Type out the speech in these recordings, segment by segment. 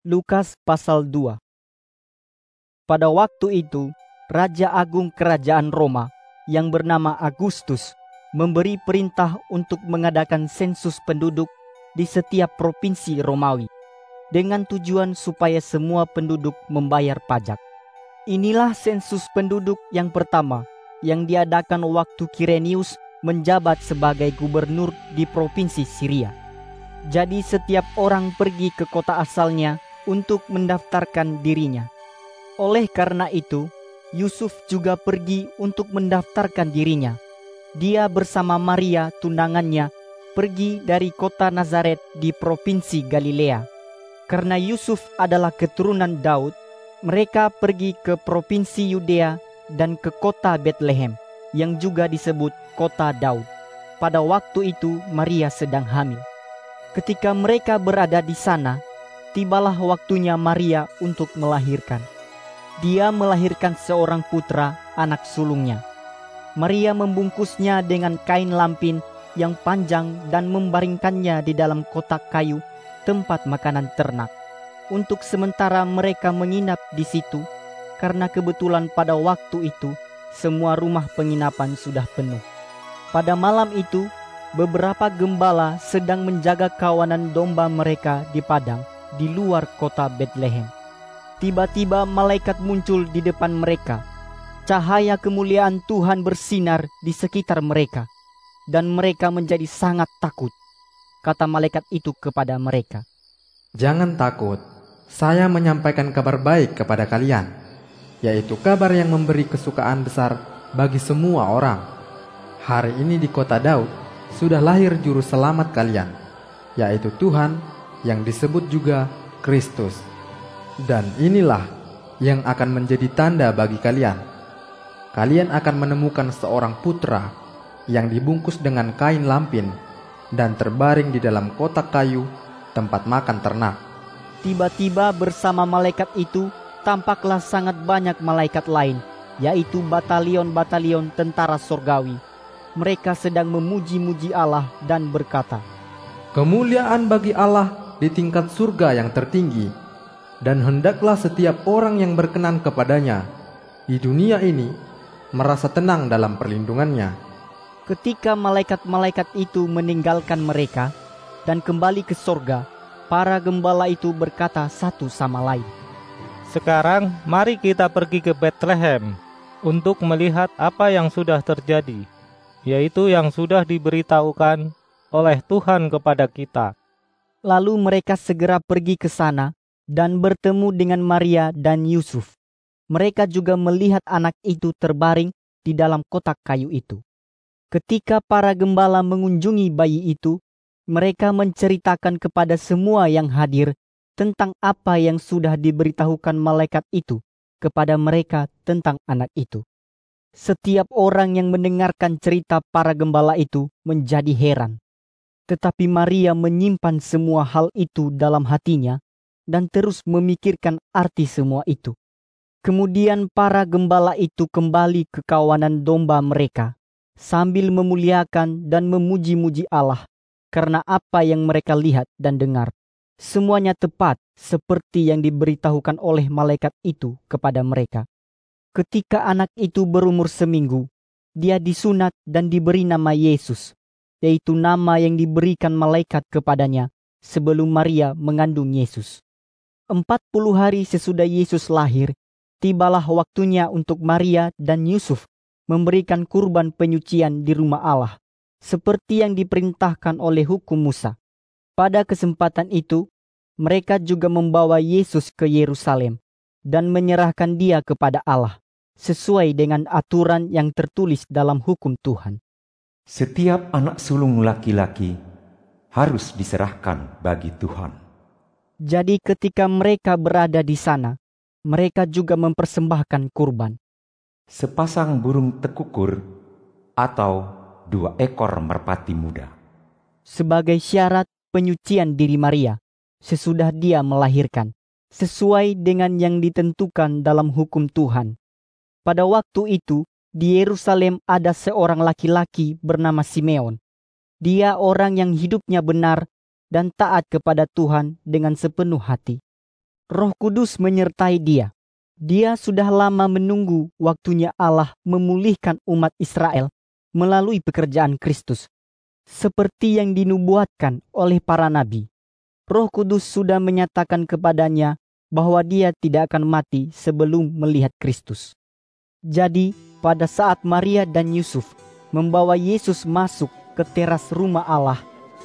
Lukas pasal 2 Pada waktu itu, Raja Agung Kerajaan Roma yang bernama Agustus memberi perintah untuk mengadakan sensus penduduk di setiap provinsi Romawi dengan tujuan supaya semua penduduk membayar pajak. Inilah sensus penduduk yang pertama yang diadakan waktu Kirenius menjabat sebagai gubernur di provinsi Syria. Jadi setiap orang pergi ke kota asalnya untuk mendaftarkan dirinya. Oleh karena itu, Yusuf juga pergi untuk mendaftarkan dirinya. Dia bersama Maria tunangannya pergi dari kota Nazaret di provinsi Galilea. Karena Yusuf adalah keturunan Daud, mereka pergi ke provinsi Yudea dan ke kota Bethlehem yang juga disebut kota Daud. Pada waktu itu Maria sedang hamil. Ketika mereka berada di sana, tibalah waktunya Maria untuk melahirkan. Dia melahirkan seorang putra, anak sulungnya. Maria membungkusnya dengan kain lampin yang panjang dan membaringkannya di dalam kotak kayu tempat makanan ternak. Untuk sementara mereka menginap di situ, karena kebetulan pada waktu itu semua rumah penginapan sudah penuh. Pada malam itu, beberapa gembala sedang menjaga kawanan domba mereka di padang di luar kota Bethlehem. Tiba-tiba malaikat muncul di depan mereka. Cahaya kemuliaan Tuhan bersinar di sekitar mereka, dan mereka menjadi sangat takut. Kata malaikat itu kepada mereka, "Jangan takut, saya menyampaikan kabar baik kepada kalian, yaitu kabar yang memberi kesukaan besar bagi semua orang. Hari ini di kota Daud sudah lahir juru selamat kalian, yaitu Tuhan yang disebut juga Kristus. Dan inilah yang akan menjadi tanda bagi kalian. Kalian akan menemukan seorang putra yang dibungkus dengan kain lampin dan terbaring di dalam kotak kayu tempat makan ternak. Tiba-tiba bersama malaikat itu tampaklah sangat banyak malaikat lain, yaitu batalion-batalion tentara sorgawi mereka sedang memuji-muji Allah dan berkata, Kemuliaan bagi Allah di tingkat surga yang tertinggi, dan hendaklah setiap orang yang berkenan kepadanya di dunia ini merasa tenang dalam perlindungannya. Ketika malaikat-malaikat itu meninggalkan mereka dan kembali ke surga, para gembala itu berkata satu sama lain, Sekarang mari kita pergi ke Bethlehem untuk melihat apa yang sudah terjadi yaitu yang sudah diberitahukan oleh Tuhan kepada kita. Lalu mereka segera pergi ke sana dan bertemu dengan Maria dan Yusuf. Mereka juga melihat anak itu terbaring di dalam kotak kayu itu. Ketika para gembala mengunjungi bayi itu, mereka menceritakan kepada semua yang hadir tentang apa yang sudah diberitahukan malaikat itu kepada mereka tentang anak itu. Setiap orang yang mendengarkan cerita para gembala itu menjadi heran. Tetapi Maria menyimpan semua hal itu dalam hatinya dan terus memikirkan arti semua itu. Kemudian para gembala itu kembali ke kawanan domba mereka sambil memuliakan dan memuji-muji Allah karena apa yang mereka lihat dan dengar. Semuanya tepat seperti yang diberitahukan oleh malaikat itu kepada mereka. Ketika anak itu berumur seminggu, dia disunat dan diberi nama Yesus, yaitu nama yang diberikan malaikat kepadanya sebelum Maria mengandung Yesus. Empat puluh hari sesudah Yesus lahir, tibalah waktunya untuk Maria dan Yusuf memberikan kurban penyucian di rumah Allah, seperti yang diperintahkan oleh hukum Musa. Pada kesempatan itu, mereka juga membawa Yesus ke Yerusalem dan menyerahkan dia kepada Allah sesuai dengan aturan yang tertulis dalam hukum Tuhan. Setiap anak sulung laki-laki harus diserahkan bagi Tuhan. Jadi ketika mereka berada di sana, mereka juga mempersembahkan kurban. Sepasang burung tekukur atau dua ekor merpati muda. Sebagai syarat penyucian diri Maria sesudah dia melahirkan, sesuai dengan yang ditentukan dalam hukum Tuhan. Pada waktu itu, di Yerusalem ada seorang laki-laki bernama Simeon. Dia orang yang hidupnya benar dan taat kepada Tuhan dengan sepenuh hati. Roh Kudus menyertai dia. Dia sudah lama menunggu waktunya Allah memulihkan umat Israel melalui pekerjaan Kristus, seperti yang dinubuatkan oleh para nabi. Roh Kudus sudah menyatakan kepadanya bahwa dia tidak akan mati sebelum melihat Kristus. Jadi, pada saat Maria dan Yusuf membawa Yesus masuk ke teras rumah Allah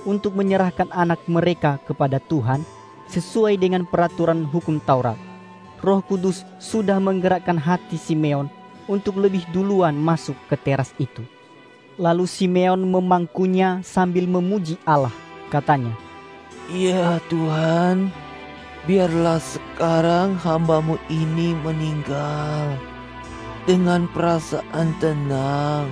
untuk menyerahkan anak mereka kepada Tuhan sesuai dengan peraturan hukum Taurat, Roh Kudus sudah menggerakkan hati Simeon untuk lebih duluan masuk ke teras itu. Lalu Simeon memangkunya sambil memuji Allah, katanya, Ya Tuhan, biarlah sekarang hambamu ini meninggal dengan perasaan tenang,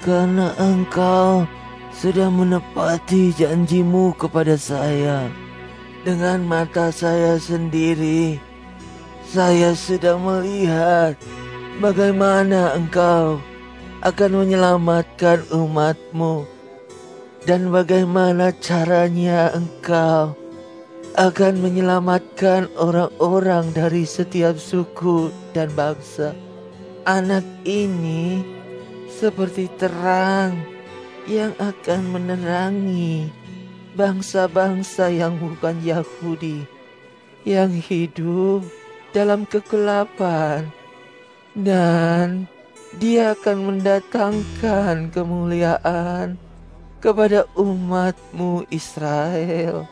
karena engkau sudah menepati janjimu kepada saya. Dengan mata saya sendiri, saya sudah melihat bagaimana engkau akan menyelamatkan umatmu dan bagaimana caranya engkau akan menyelamatkan orang-orang dari setiap suku dan bangsa. Anak ini seperti terang yang akan menerangi bangsa-bangsa yang bukan Yahudi yang hidup dalam kegelapan dan dia akan mendatangkan kemuliaan kepada umatmu Israel.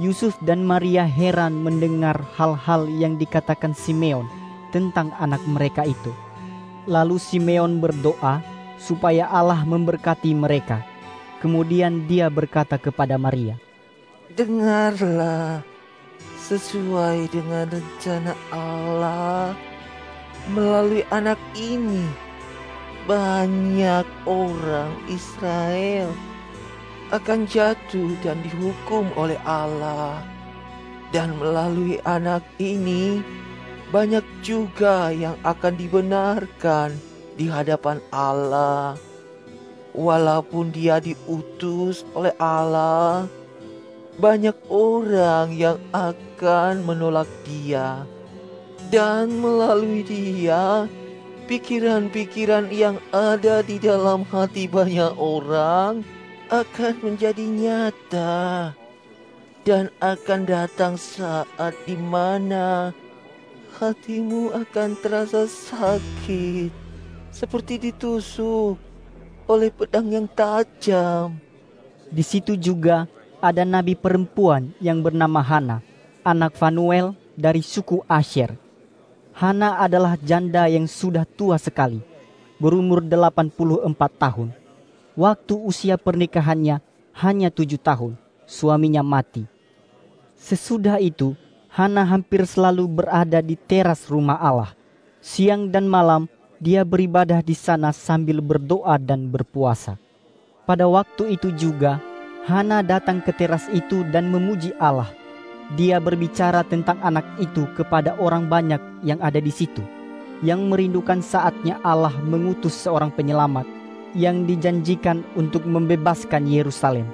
Yusuf dan Maria heran mendengar hal-hal yang dikatakan Simeon tentang anak mereka itu. Lalu Simeon berdoa supaya Allah memberkati mereka. Kemudian dia berkata kepada Maria, Dengarlah, sesuai dengan rencana Allah melalui anak ini, banyak orang Israel akan jatuh dan dihukum oleh Allah. Dan melalui anak ini, banyak juga yang akan dibenarkan di hadapan Allah. Walaupun dia diutus oleh Allah, banyak orang yang akan menolak dia. Dan melalui dia, pikiran-pikiran yang ada di dalam hati banyak orang akan menjadi nyata dan akan datang saat di mana hatimu akan terasa sakit seperti ditusuk oleh pedang yang tajam. Di situ juga ada nabi perempuan yang bernama Hana, anak Fanuel dari suku Asher. Hana adalah janda yang sudah tua sekali, berumur 84 tahun Waktu usia pernikahannya hanya tujuh tahun, suaminya mati. Sesudah itu, Hana hampir selalu berada di teras rumah Allah. Siang dan malam, dia beribadah di sana sambil berdoa dan berpuasa. Pada waktu itu juga, Hana datang ke teras itu dan memuji Allah. Dia berbicara tentang anak itu kepada orang banyak yang ada di situ, yang merindukan saatnya Allah mengutus seorang penyelamat yang dijanjikan untuk membebaskan Yerusalem.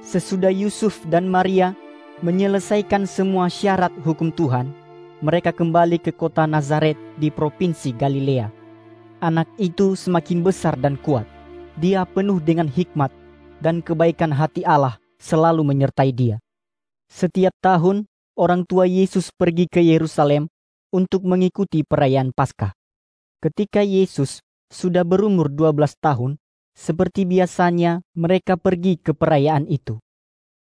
Sesudah Yusuf dan Maria menyelesaikan semua syarat hukum Tuhan, mereka kembali ke kota Nazaret di provinsi Galilea. Anak itu semakin besar dan kuat. Dia penuh dengan hikmat dan kebaikan hati Allah selalu menyertai dia. Setiap tahun, orang tua Yesus pergi ke Yerusalem untuk mengikuti perayaan Paskah. Ketika Yesus sudah berumur 12 tahun, seperti biasanya mereka pergi ke perayaan itu.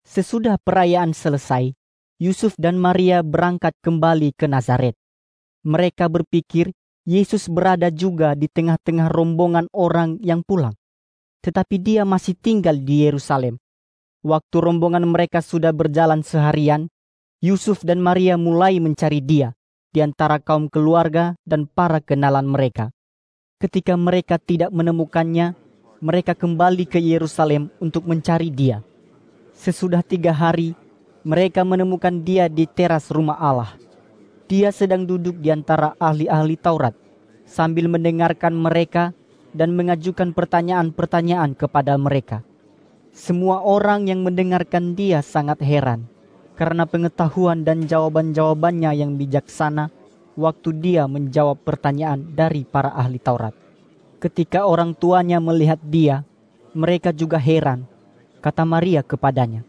Sesudah perayaan selesai, Yusuf dan Maria berangkat kembali ke Nazaret. Mereka berpikir Yesus berada juga di tengah-tengah rombongan orang yang pulang. Tetapi dia masih tinggal di Yerusalem. Waktu rombongan mereka sudah berjalan seharian, Yusuf dan Maria mulai mencari dia di antara kaum keluarga dan para kenalan mereka. Ketika mereka tidak menemukannya, mereka kembali ke Yerusalem untuk mencari dia. Sesudah tiga hari, mereka menemukan dia di teras rumah Allah. Dia sedang duduk di antara ahli-ahli Taurat sambil mendengarkan mereka dan mengajukan pertanyaan-pertanyaan kepada mereka. Semua orang yang mendengarkan dia sangat heran. karena pengetahuan dan jawaban-jawabannya yang bijaksana waktu dia menjawab pertanyaan dari para ahli Taurat. Ketika orang tuanya melihat dia, mereka juga heran. Kata Maria kepadanya,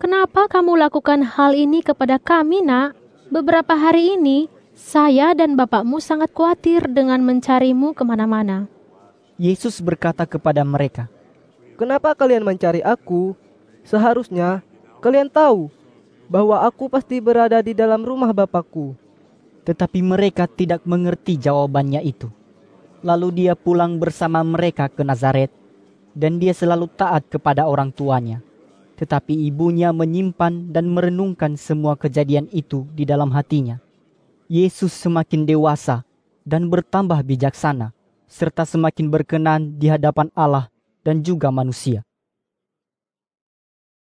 Kenapa kamu lakukan hal ini kepada kami, Nak? Beberapa hari ini, saya dan bapakmu sangat khawatir dengan mencarimu ke mana-mana. Yesus berkata kepada mereka, Kenapa kalian mencari aku? Seharusnya kalian tahu bahwa aku pasti berada di dalam rumah Bapakku. Tetapi mereka tidak mengerti jawabannya itu. Lalu dia pulang bersama mereka ke Nazaret, dan dia selalu taat kepada orang tuanya. Tetapi ibunya menyimpan dan merenungkan semua kejadian itu di dalam hatinya. Yesus semakin dewasa dan bertambah bijaksana, serta semakin berkenan di hadapan Allah dan juga manusia.